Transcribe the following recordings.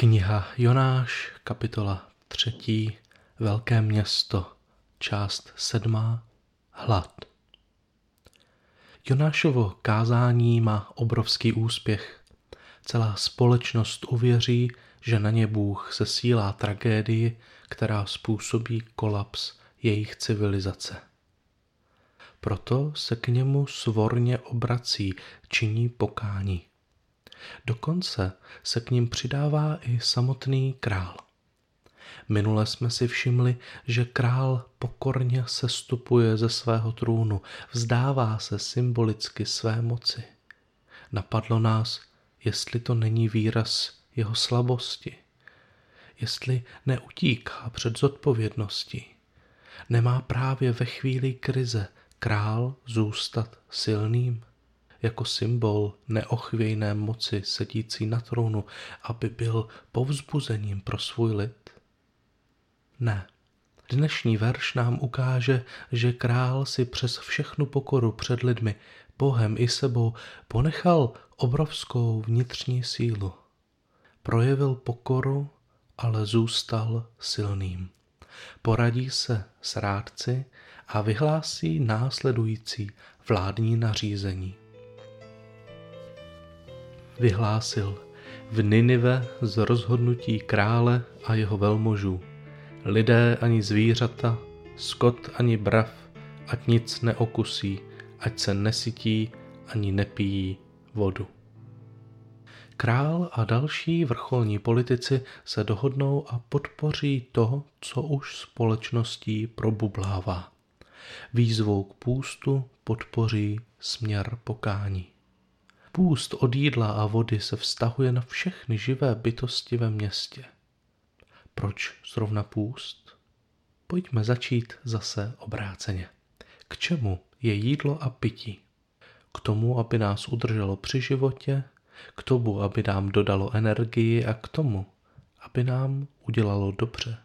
Kniha Jonáš, kapitola 3. Velké město, část 7. Hlad. Jonášovo kázání má obrovský úspěch. Celá společnost uvěří, že na ně Bůh sesílá tragédii, která způsobí kolaps jejich civilizace. Proto se k němu svorně obrací, činí pokání. Dokonce se k ním přidává i samotný král. Minule jsme si všimli, že král pokorně sestupuje ze svého trůnu, vzdává se symbolicky své moci. Napadlo nás, jestli to není výraz jeho slabosti, jestli neutíká před zodpovědností. Nemá právě ve chvíli krize král zůstat silným? Jako symbol neochvějné moci sedící na trůnu, aby byl povzbuzením pro svůj lid? Ne. Dnešní verš nám ukáže, že král si přes všechnu pokoru před lidmi, Bohem i sebou ponechal obrovskou vnitřní sílu. Projevil pokoru, ale zůstal silným. Poradí se s rádci a vyhlásí následující vládní nařízení vyhlásil v Ninive z rozhodnutí krále a jeho velmožů. Lidé ani zvířata, skot ani brav, ať nic neokusí, ať se nesytí ani nepijí vodu. Král a další vrcholní politici se dohodnou a podpoří to, co už společností probublává. Výzvou k půstu podpoří směr pokání. Půst od jídla a vody se vztahuje na všechny živé bytosti ve městě. Proč zrovna půst? Pojďme začít zase obráceně. K čemu je jídlo a pití? K tomu, aby nás udrželo při životě, k tomu, aby nám dodalo energii a k tomu, aby nám udělalo dobře.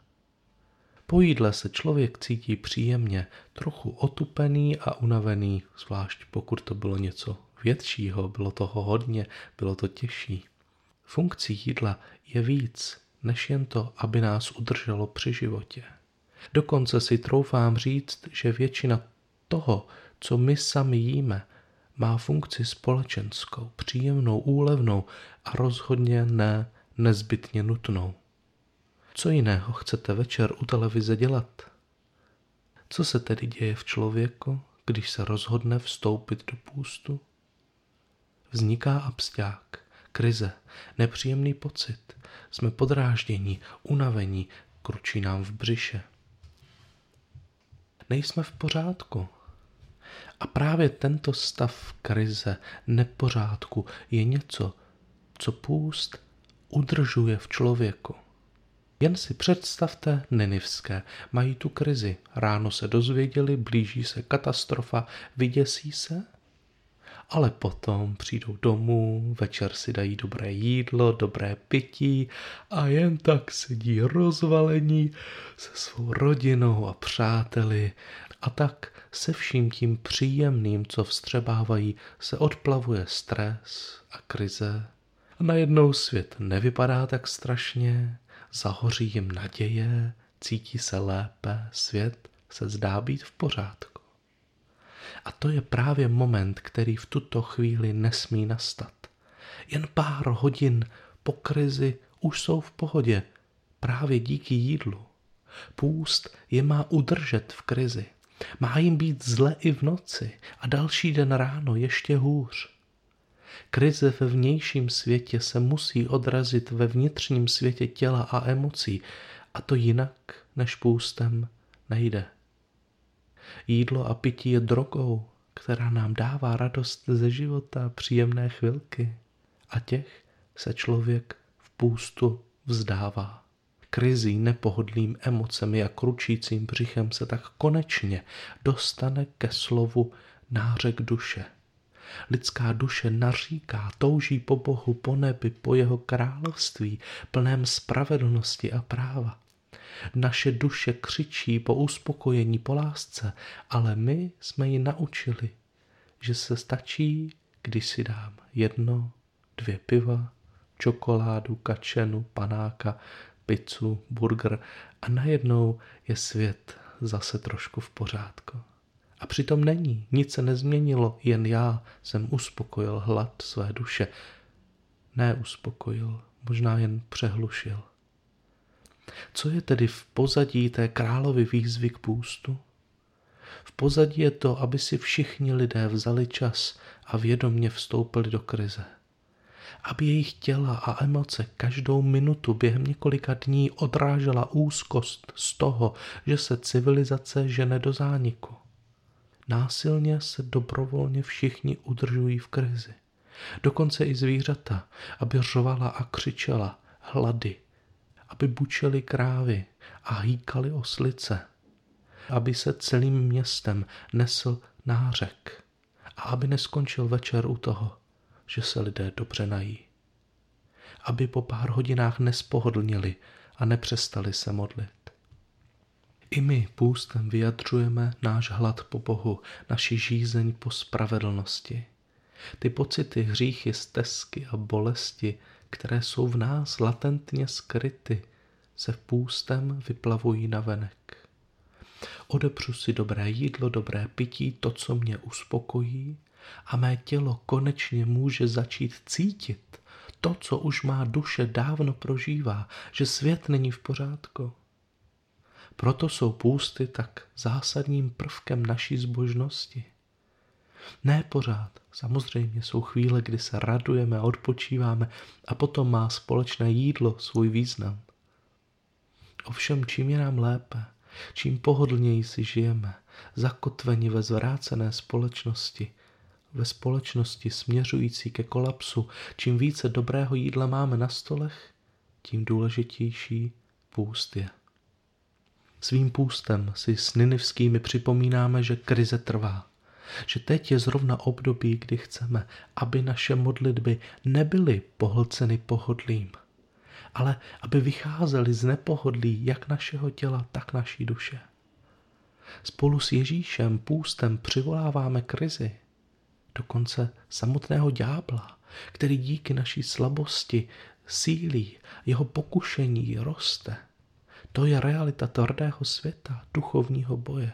Po jídle se člověk cítí příjemně, trochu otupený a unavený, zvlášť pokud to bylo něco většího, bylo toho hodně, bylo to těžší. Funkcí jídla je víc, než jen to, aby nás udrželo při životě. Dokonce si troufám říct, že většina toho, co my sami jíme, má funkci společenskou, příjemnou, úlevnou a rozhodně ne nezbytně nutnou. Co jiného chcete večer u televize dělat? Co se tedy děje v člověku, když se rozhodne vstoupit do půstu? Vzniká absťák, krize, nepříjemný pocit. Jsme podráždění, unavení, kručí nám v břiše. Nejsme v pořádku. A právě tento stav krize, nepořádku je něco, co půst udržuje v člověku. Jen si představte Ninivské. Mají tu krizi. Ráno se dozvěděli, blíží se katastrofa, vyděsí se ale potom přijdou domů, večer si dají dobré jídlo, dobré pití a jen tak sedí rozvalení se svou rodinou a přáteli a tak se vším tím příjemným, co vstřebávají, se odplavuje stres a krize. A najednou svět nevypadá tak strašně, zahoří jim naděje, cítí se lépe, svět se zdá být v pořádku. A to je právě moment, který v tuto chvíli nesmí nastat. Jen pár hodin po krizi už jsou v pohodě, právě díky jídlu. Půst je má udržet v krizi. Má jim být zle i v noci a další den ráno ještě hůř. Krize ve vnějším světě se musí odrazit ve vnitřním světě těla a emocí a to jinak než půstem nejde. Jídlo a pití je drogou, která nám dává radost ze života, příjemné chvilky. A těch se člověk v půstu vzdává. Krizí, nepohodlým emocemi a kručícím břichem se tak konečně dostane ke slovu nářek duše. Lidská duše naříká, touží po Bohu, po nebi, po jeho království, plném spravedlnosti a práva. Naše duše křičí po uspokojení, po lásce, ale my jsme ji naučili, že se stačí, když si dám jedno, dvě piva, čokoládu, kačenu, panáka, pizzu, burger a najednou je svět zase trošku v pořádku. A přitom není, nic se nezměnilo, jen já jsem uspokojil hlad své duše. Neuspokojil, možná jen přehlušil. Co je tedy v pozadí té královy výzvy k půstu? V pozadí je to, aby si všichni lidé vzali čas a vědomně vstoupili do krize. Aby jejich těla a emoce každou minutu během několika dní odrážela úzkost z toho, že se civilizace žene do zániku. Násilně se dobrovolně všichni udržují v krizi. Dokonce i zvířata, aby řovala a křičela, hlady, aby bučely krávy a hýkaly oslice, aby se celým městem nesl nářek a aby neskončil večer u toho, že se lidé dobře nají. Aby po pár hodinách nespohodlnili a nepřestali se modlit. I my půstem vyjadřujeme náš hlad po Bohu, naši žízeň po spravedlnosti. Ty pocity, hříchy, stezky a bolesti, které jsou v nás latentně skryty, se v půstem vyplavují na venek. Odepřu si dobré jídlo, dobré pití, to, co mě uspokojí a mé tělo konečně může začít cítit to, co už má duše dávno prožívá, že svět není v pořádku. Proto jsou půsty tak zásadním prvkem naší zbožnosti. Ne pořád, samozřejmě jsou chvíle, kdy se radujeme odpočíváme a potom má společné jídlo svůj význam. Ovšem, čím je nám lépe, čím pohodlněji si žijeme, zakotveni ve zvrácené společnosti, ve společnosti směřující ke kolapsu, čím více dobrého jídla máme na stolech, tím důležitější půst je. Svým půstem si s Ninivskými připomínáme, že krize trvá. Že teď je zrovna období, kdy chceme, aby naše modlitby nebyly pohlceny pohodlím, ale aby vycházely z nepohodlí jak našeho těla, tak naší duše. Spolu s Ježíšem půstem přivoláváme krizi, dokonce samotného ďábla, který díky naší slabosti sílí, jeho pokušení roste. To je realita tvrdého světa, duchovního boje.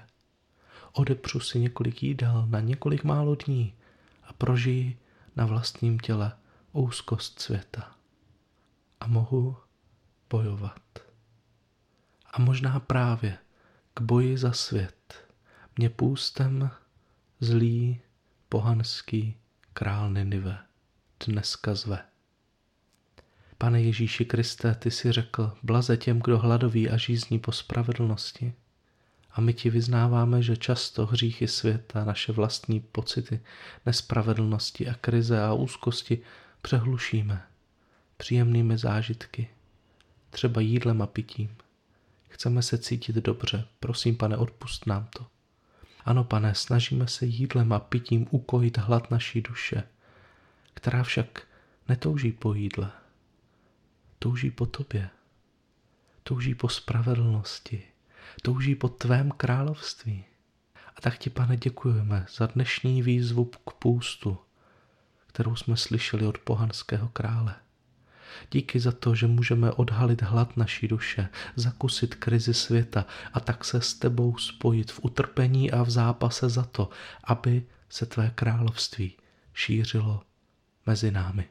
Odepřu si několik jídel na několik málo dní a prožiji na vlastním těle úzkost světa. A mohu bojovat. A možná právě k boji za svět mě půstem zlý pohanský král Ninive dneska zve. Pane Ježíši Kriste, ty jsi řekl, blaze těm, kdo hladoví a žízní po spravedlnosti. A my ti vyznáváme, že často hříchy světa, naše vlastní pocity nespravedlnosti a krize a úzkosti přehlušíme příjemnými zážitky, třeba jídlem a pitím. Chceme se cítit dobře, prosím, pane, odpust nám to. Ano, pane, snažíme se jídlem a pitím ukojit hlad naší duše, která však netouží po jídle, touží po tobě, touží po spravedlnosti, touží po tvém království. A tak ti, pane, děkujeme za dnešní výzvu k půstu, kterou jsme slyšeli od pohanského krále. Díky za to, že můžeme odhalit hlad naší duše, zakusit krizi světa a tak se s tebou spojit v utrpení a v zápase za to, aby se tvé království šířilo mezi námi.